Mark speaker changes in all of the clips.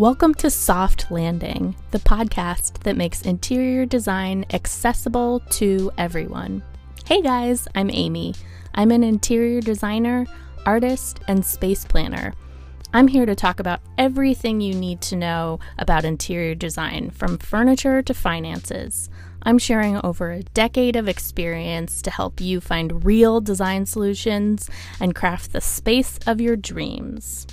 Speaker 1: Welcome to Soft Landing, the podcast that makes interior design accessible to everyone. Hey guys, I'm Amy. I'm an interior designer, artist, and space planner. I'm here to talk about everything you need to know about interior design, from furniture to finances. I'm sharing over a decade of experience to help you find real design solutions and craft the space of your dreams.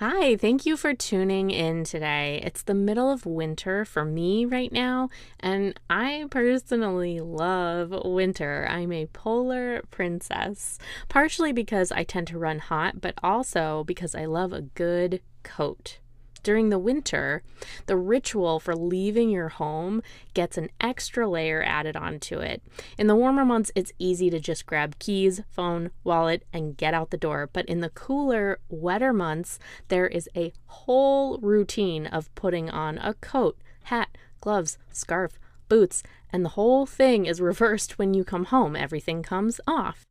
Speaker 1: Hi, thank you for tuning in today. It's the middle of winter for me right now, and I personally love winter. I'm a polar princess, partially because I tend to run hot, but also because I love a good coat during the winter, the ritual for leaving your home gets an extra layer added onto it. In the warmer months, it's easy to just grab keys, phone, wallet, and get out the door. But in the cooler, wetter months, there is a whole routine of putting on a coat, hat, gloves, scarf, boots, and the whole thing is reversed when you come home. Everything comes off.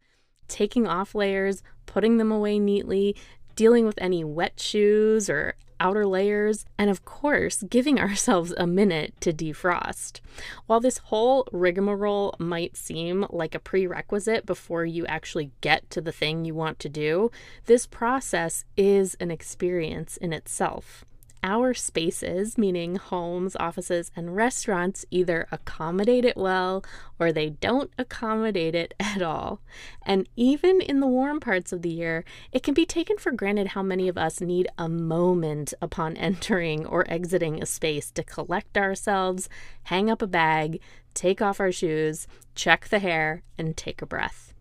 Speaker 1: Taking off layers, putting them away neatly, dealing with any wet shoes or outer layers, and of course, giving ourselves a minute to defrost. While this whole rigmarole might seem like a prerequisite before you actually get to the thing you want to do, this process is an experience in itself our spaces, meaning homes, offices, and restaurants, either accommodate it well or they don't accommodate it at all. And even in the warm parts of the year, it can be taken for granted how many of us need a moment upon entering or exiting a space to collect ourselves, hang up a bag, take off our shoes, check the hair, and take a breath.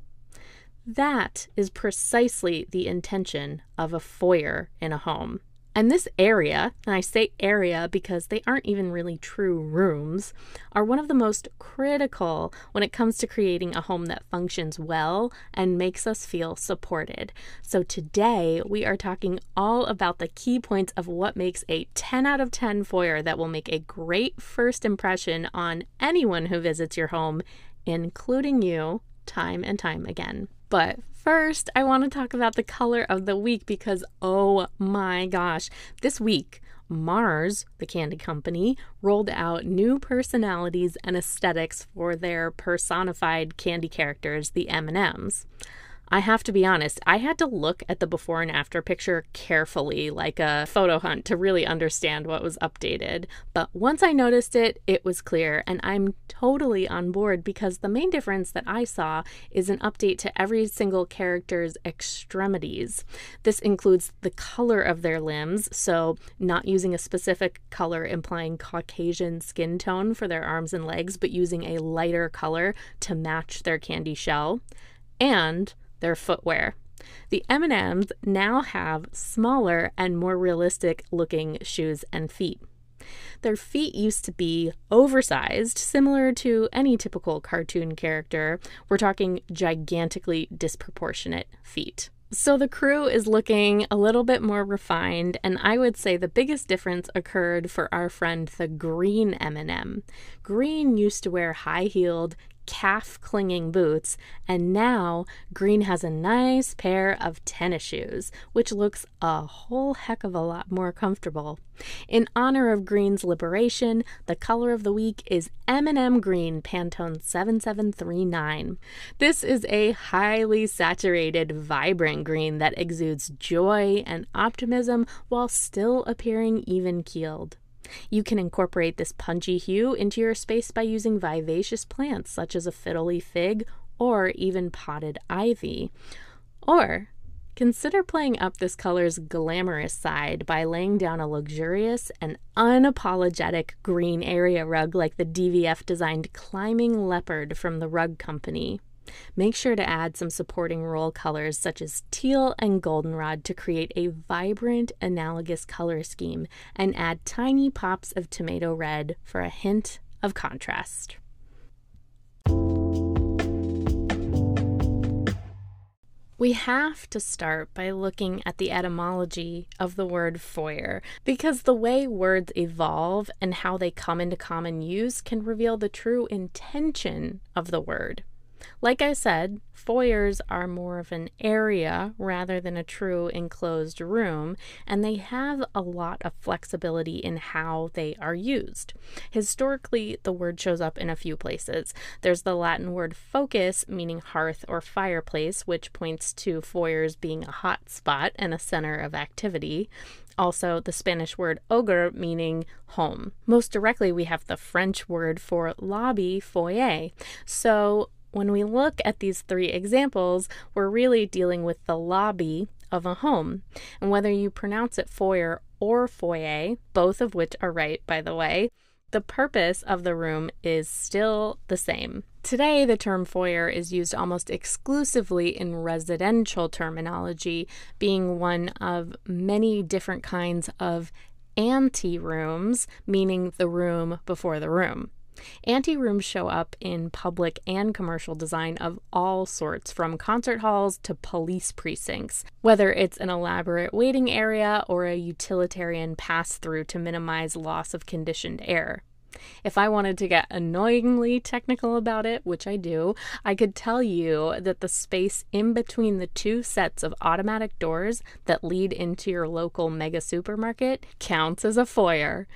Speaker 1: That is precisely the intention of a foyer in a home. And this area, and I say area because they aren't even really true rooms, are one of the most critical when it comes to creating a home that functions well and makes us feel supported. So today we are talking all about the key points of what makes a 10 out of 10 foyer that will make a great first impression on anyone who visits your home, including you, time and time again. But first, I want to talk about the color of the week because, oh my gosh, this week, Mars, the candy company, rolled out new personalities and aesthetics for their personified candy characters, the M&Ms. I have to be honest, I had to look at the before and after picture carefully, like a photo hunt, to really understand what was updated. But once I noticed it, it was clear, and I'm totally on board because the main difference that I saw is an update to every single character's extremities. This includes the color of their limbs, so not using a specific color implying Caucasian skin tone for their arms and legs, but using a lighter color to match their candy shell. And their footwear. The M&Ms now have smaller and more realistic looking shoes and feet. Their feet used to be oversized, similar to any typical cartoon character. We're talking gigantically disproportionate feet. So the crew is looking a little bit more refined, and I would say the biggest difference occurred for our friend the green M&M. Green used to wear high-heeled, calf clinging boots, and now Green has a nice pair of tennis shoes, which looks a whole heck of a lot more comfortable. In honor of Green's liberation, the color of the week is M&M Green Pantone 7739. This is a highly saturated, vibrant green that exudes joy and optimism while still appearing even keeled. You can incorporate this punchy hue into your space by using vivacious plants such as a fiddle leaf fig or even potted ivy. Or consider playing up this color's glamorous side by laying down a luxurious and unapologetic green area rug like the DVF designed Climbing Leopard from the Rug Company. Make sure to add some supporting role colors such as teal and goldenrod to create a vibrant, analogous color scheme, and add tiny pops of tomato red for a hint of contrast. We have to start by looking at the etymology of the word foyer because the way words evolve and how they come into common use can reveal the true intention of the word. Like I said, foyers are more of an area rather than a true enclosed room, and they have a lot of flexibility in how they are used. Historically, the word shows up in a few places. There's the Latin word focus, meaning hearth or fireplace, which points to foyers being a hot spot and a center of activity also the Spanish word hogar, meaning home. Most directly, we have the French word for lobby, foyer. So when we look at these three examples, we're really dealing with the lobby of a home. And whether you pronounce it foyer or foyer, both of which are right, by the way, the purpose of the room is still the same. Today, the term foyer is used almost exclusively in residential terminology, being one of many different kinds of ante rooms, meaning the room before the room. Ante rooms show up in public and commercial design of all sorts, from concert halls to police precincts, whether it's an elaborate waiting area or a utilitarian pass through to minimize loss of conditioned air. If I wanted to get annoyingly technical about it, which I do, I could tell you that the space in between the two sets of automatic doors that lead into your local mega supermarket counts as a foyer.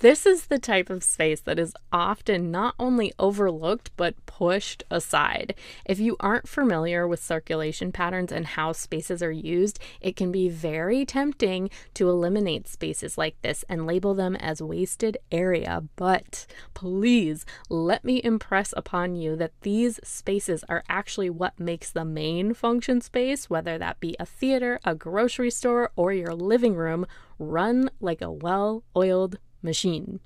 Speaker 1: This is the type of space that is often not only overlooked but pushed aside. If you aren't familiar with circulation patterns and how spaces are used, it can be very tempting to eliminate spaces like this and label them as wasted area. But please let me impress upon you that these spaces are actually what makes the main function space, whether that be a theater, a grocery store, or your living room, run like a well oiled machine.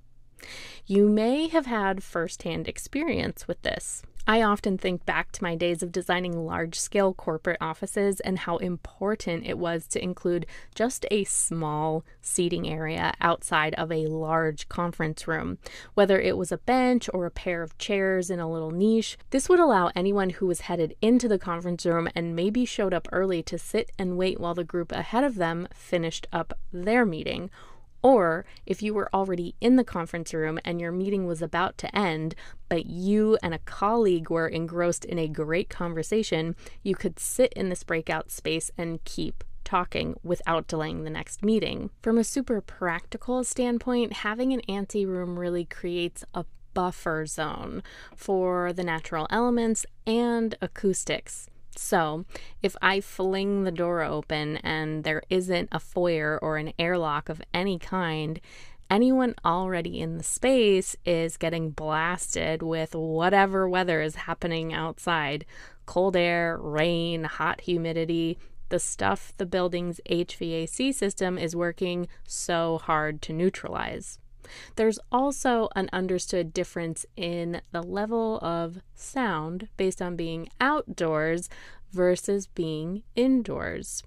Speaker 1: You may have had firsthand experience with this. I often think back to my days of designing large scale corporate offices and how important it was to include just a small seating area outside of a large conference room. Whether it was a bench or a pair of chairs in a little niche, this would allow anyone who was headed into the conference room and maybe showed up early to sit and wait while the group ahead of them finished up their meeting or if you were already in the conference room and your meeting was about to end, but you and a colleague were engrossed in a great conversation, you could sit in this breakout space and keep talking without delaying the next meeting. From a super practical standpoint, having an ante room really creates a buffer zone for the natural elements and acoustics. So, if I fling the door open and there isn't a foyer or an airlock of any kind, anyone already in the space is getting blasted with whatever weather is happening outside cold air, rain, hot humidity, the stuff the building's HVAC system is working so hard to neutralize. There's also an understood difference in the level of sound based on being outdoors versus being indoors.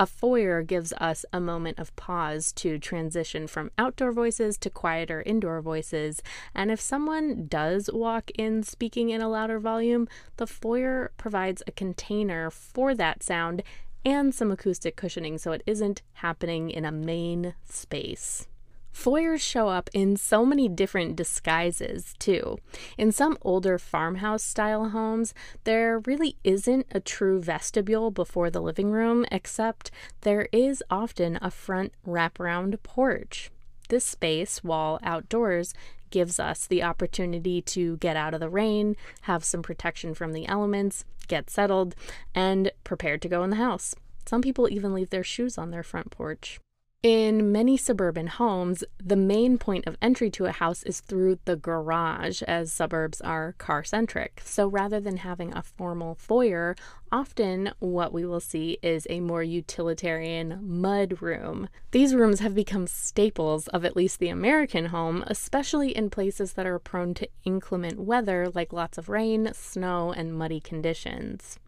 Speaker 1: A foyer gives us a moment of pause to transition from outdoor voices to quieter indoor voices. And if someone does walk in speaking in a louder volume, the foyer provides a container for that sound and some acoustic cushioning so it isn't happening in a main space. Foyers show up in so many different disguises, too. In some older farmhouse style homes, there really isn't a true vestibule before the living room, except there is often a front wraparound porch. This space, while outdoors, gives us the opportunity to get out of the rain, have some protection from the elements, get settled, and prepared to go in the house. Some people even leave their shoes on their front porch. In many suburban homes, the main point of entry to a house is through the garage, as suburbs are car centric. So rather than having a formal foyer, often what we will see is a more utilitarian mud room. These rooms have become staples of at least the American home, especially in places that are prone to inclement weather like lots of rain, snow, and muddy conditions.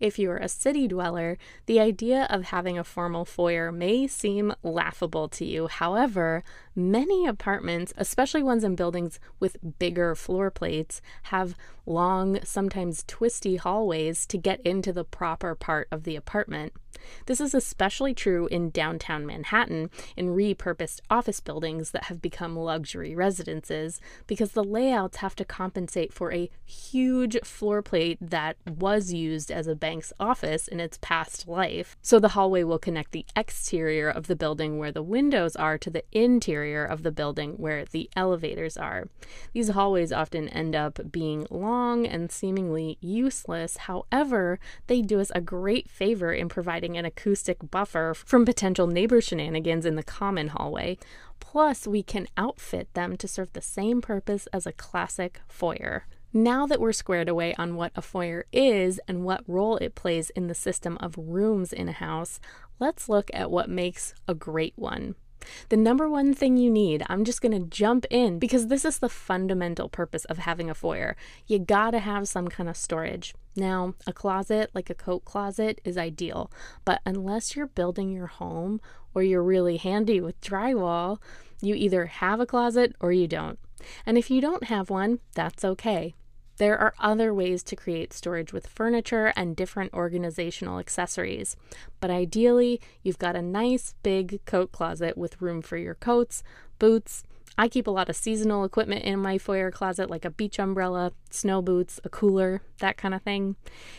Speaker 1: If you're a city dweller, the idea of having a formal foyer may seem laughable to you. However, many apartments, especially ones in buildings with bigger floor plates, have long, sometimes twisty hallways to get into the proper part of the apartment. This is especially true in downtown Manhattan in repurposed office buildings that have become luxury residences because the layouts have to compensate for a huge floor plate that was used as a bank's office in its past life. So the hallway will connect the exterior of the building where the windows are to the interior of the building where the elevators are. These hallways often end up being long and seemingly useless. However, they do us a great favor in providing an acoustic buffer from potential neighbor shenanigans in the common hallway. Plus, we can outfit them to serve the same purpose as a classic foyer. Now that we're squared away on what a foyer is and what role it plays in the system of rooms in a house, let's look at what makes a great one. The number one thing you need, I'm just going to jump in because this is the fundamental purpose of having a foyer. You got to have some kind of storage. Now, a closet like a coat closet is ideal, but unless you're building your home or you're really handy with drywall, you either have a closet or you don't. And if you don't have one, that's okay. There are other ways to create storage with furniture and different organizational accessories, but ideally, you've got a nice big coat closet with room for your coats, boots, I keep a lot of seasonal equipment in my foyer closet, like a beach umbrella, snow boots, a cooler, that kind of thing.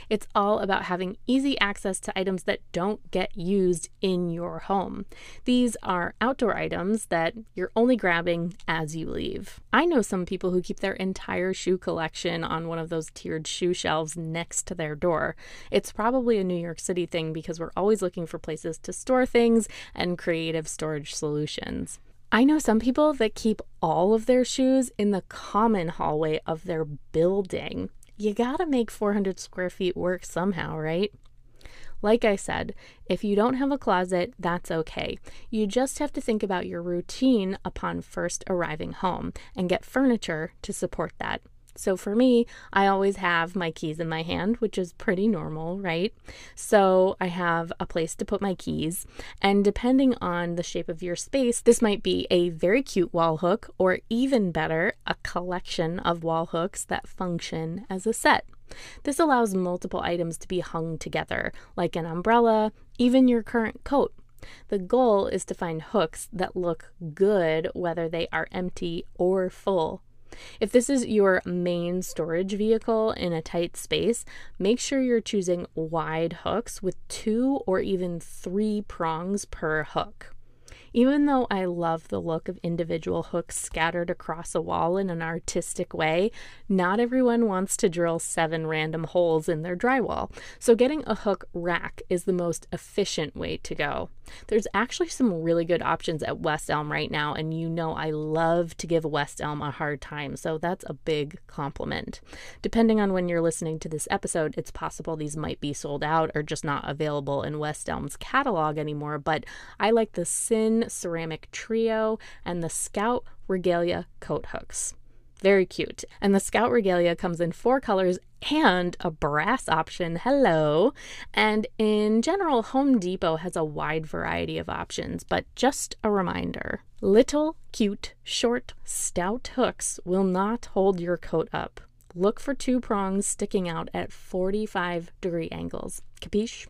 Speaker 1: It's all about having easy access to items that don't get used in your home. These are outdoor items that you're only grabbing as you leave. I know some people who keep their entire shoe collection on one of those tiered shoe shelves next to their door. It's probably a New York City thing because we're always looking for places to store things and creative storage solutions. I know some people that keep all of their shoes in the common hallway of their building. You gotta make 400 square feet work somehow, right? Like I said, if you don't have a closet, that's okay. You just have to think about your routine upon first arriving home and get furniture to support that. So for me, I always have my keys in my hand, which is pretty normal, right? So I have a place to put my keys. And depending on the shape of your space, this might be a very cute wall hook, or even better, a collection of wall hooks that function as a set. This allows multiple items to be hung together, like an umbrella, even your current coat. The goal is to find hooks that look good whether they are empty or full. If this is your main storage vehicle in a tight space, make sure you're choosing wide hooks with two or even three prongs per hook. Even though I love the look of individual hooks scattered across a wall in an artistic way, not everyone wants to drill seven random holes in their drywall. So, getting a hook rack is the most efficient way to go. There's actually some really good options at West Elm right now, and you know I love to give West Elm a hard time, so that's a big compliment. Depending on when you're listening to this episode, it's possible these might be sold out or just not available in West Elm's catalog anymore, but I like the Ceramic trio and the Scout regalia coat hooks. Very cute. And the Scout Regalia comes in four colors and a brass option. Hello. And in general, Home Depot has a wide variety of options, but just a reminder little, cute, short, stout hooks will not hold your coat up. Look for two prongs sticking out at 45 degree angles. Capiche?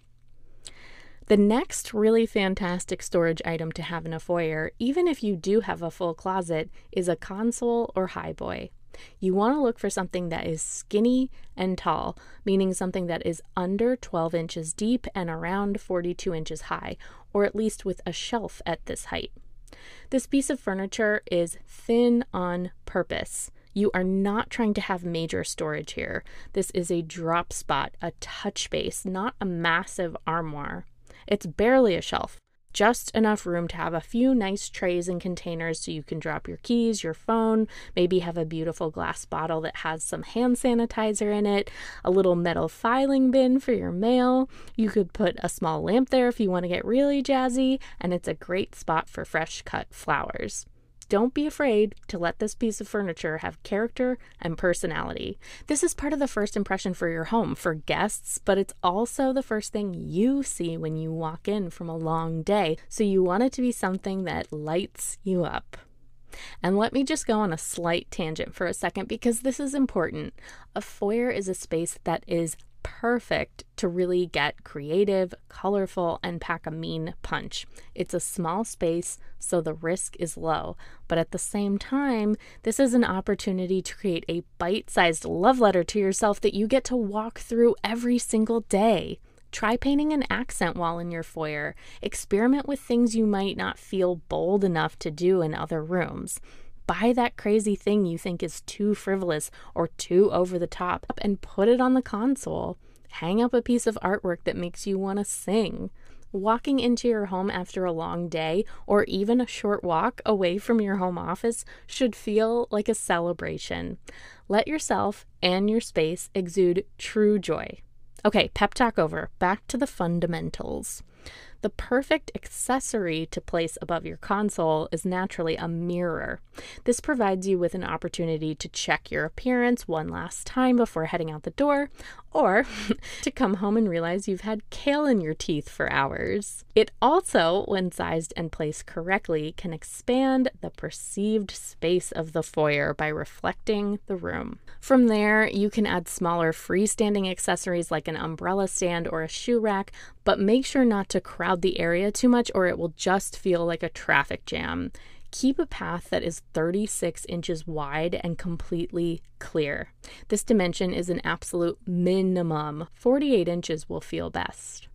Speaker 1: The next really fantastic storage item to have in a foyer, even if you do have a full closet, is a console or highboy. You want to look for something that is skinny and tall, meaning something that is under 12 inches deep and around 42 inches high, or at least with a shelf at this height. This piece of furniture is thin on purpose. You are not trying to have major storage here. This is a drop spot, a touch base, not a massive armoire. It's barely a shelf, just enough room to have a few nice trays and containers so you can drop your keys, your phone, maybe have a beautiful glass bottle that has some hand sanitizer in it, a little metal filing bin for your mail. You could put a small lamp there if you want to get really jazzy, and it's a great spot for fresh cut flowers. Don't be afraid to let this piece of furniture have character and personality. This is part of the first impression for your home for guests, but it's also the first thing you see when you walk in from a long day. So you want it to be something that lights you up. And let me just go on a slight tangent for a second because this is important. A foyer is a space that is perfect to really get creative, colorful, and pack a mean punch. It's a small space, so the risk is low. But at the same time, this is an opportunity to create a bite sized love letter to yourself that you get to walk through every single day. Try painting an accent wall in your foyer. Experiment with things you might not feel bold enough to do in other rooms. Buy that crazy thing you think is too frivolous or too over the top and put it on the console. Hang up a piece of artwork that makes you want to sing. Walking into your home after a long day or even a short walk away from your home office should feel like a celebration. Let yourself and your space exude true joy. Okay, pep talk over. Back to the fundamentals. The perfect accessory to place above your console is naturally a mirror. This provides you with an opportunity to check your appearance one last time before heading out the door, or to come home and realize you've had kale in your teeth for hours. It also, when sized and placed correctly, can expand the perceived space of the foyer by reflecting the room. From there, you can add smaller freestanding accessories like an umbrella stand or a shoe rack, but make sure not to the area too much or it will just feel like a traffic jam. Keep a path that is 36 inches wide and completely clear. This dimension is an absolute minimum. 48 inches will feel best.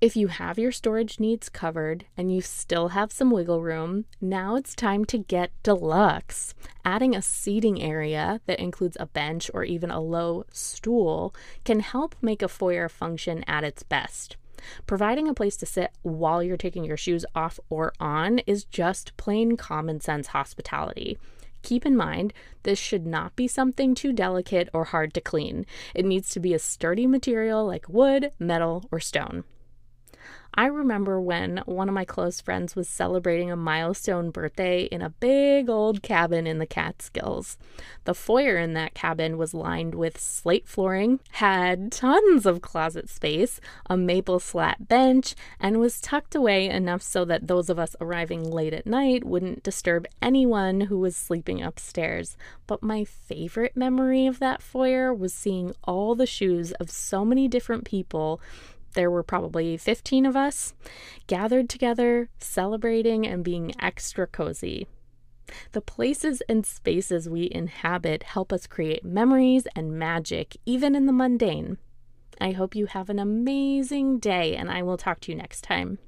Speaker 1: If you have your storage needs covered and you still have some wiggle room, now it's time to get deluxe. Adding a seating area that includes a bench or even a low stool can help make a foyer function at its best. Providing a place to sit while you're taking your shoes off or on is just plain common sense hospitality. Keep in mind, this should not be something too delicate or hard to clean. It needs to be a sturdy material like wood, metal, or stone. I remember when one of my close friends was celebrating a milestone birthday in a big old cabin in the Catskills. The foyer in that cabin was lined with slate flooring, had tons of closet space, a maple slat bench, and was tucked away enough so that those of us arriving late at night wouldn't disturb anyone who was sleeping upstairs. But my favorite memory of that foyer was seeing all the shoes of so many different people there were probably 15 of us gathered together, celebrating and being extra cozy. The places and spaces we inhabit help us create memories and magic, even in the mundane. I hope you have an amazing day, and I will talk to you next time.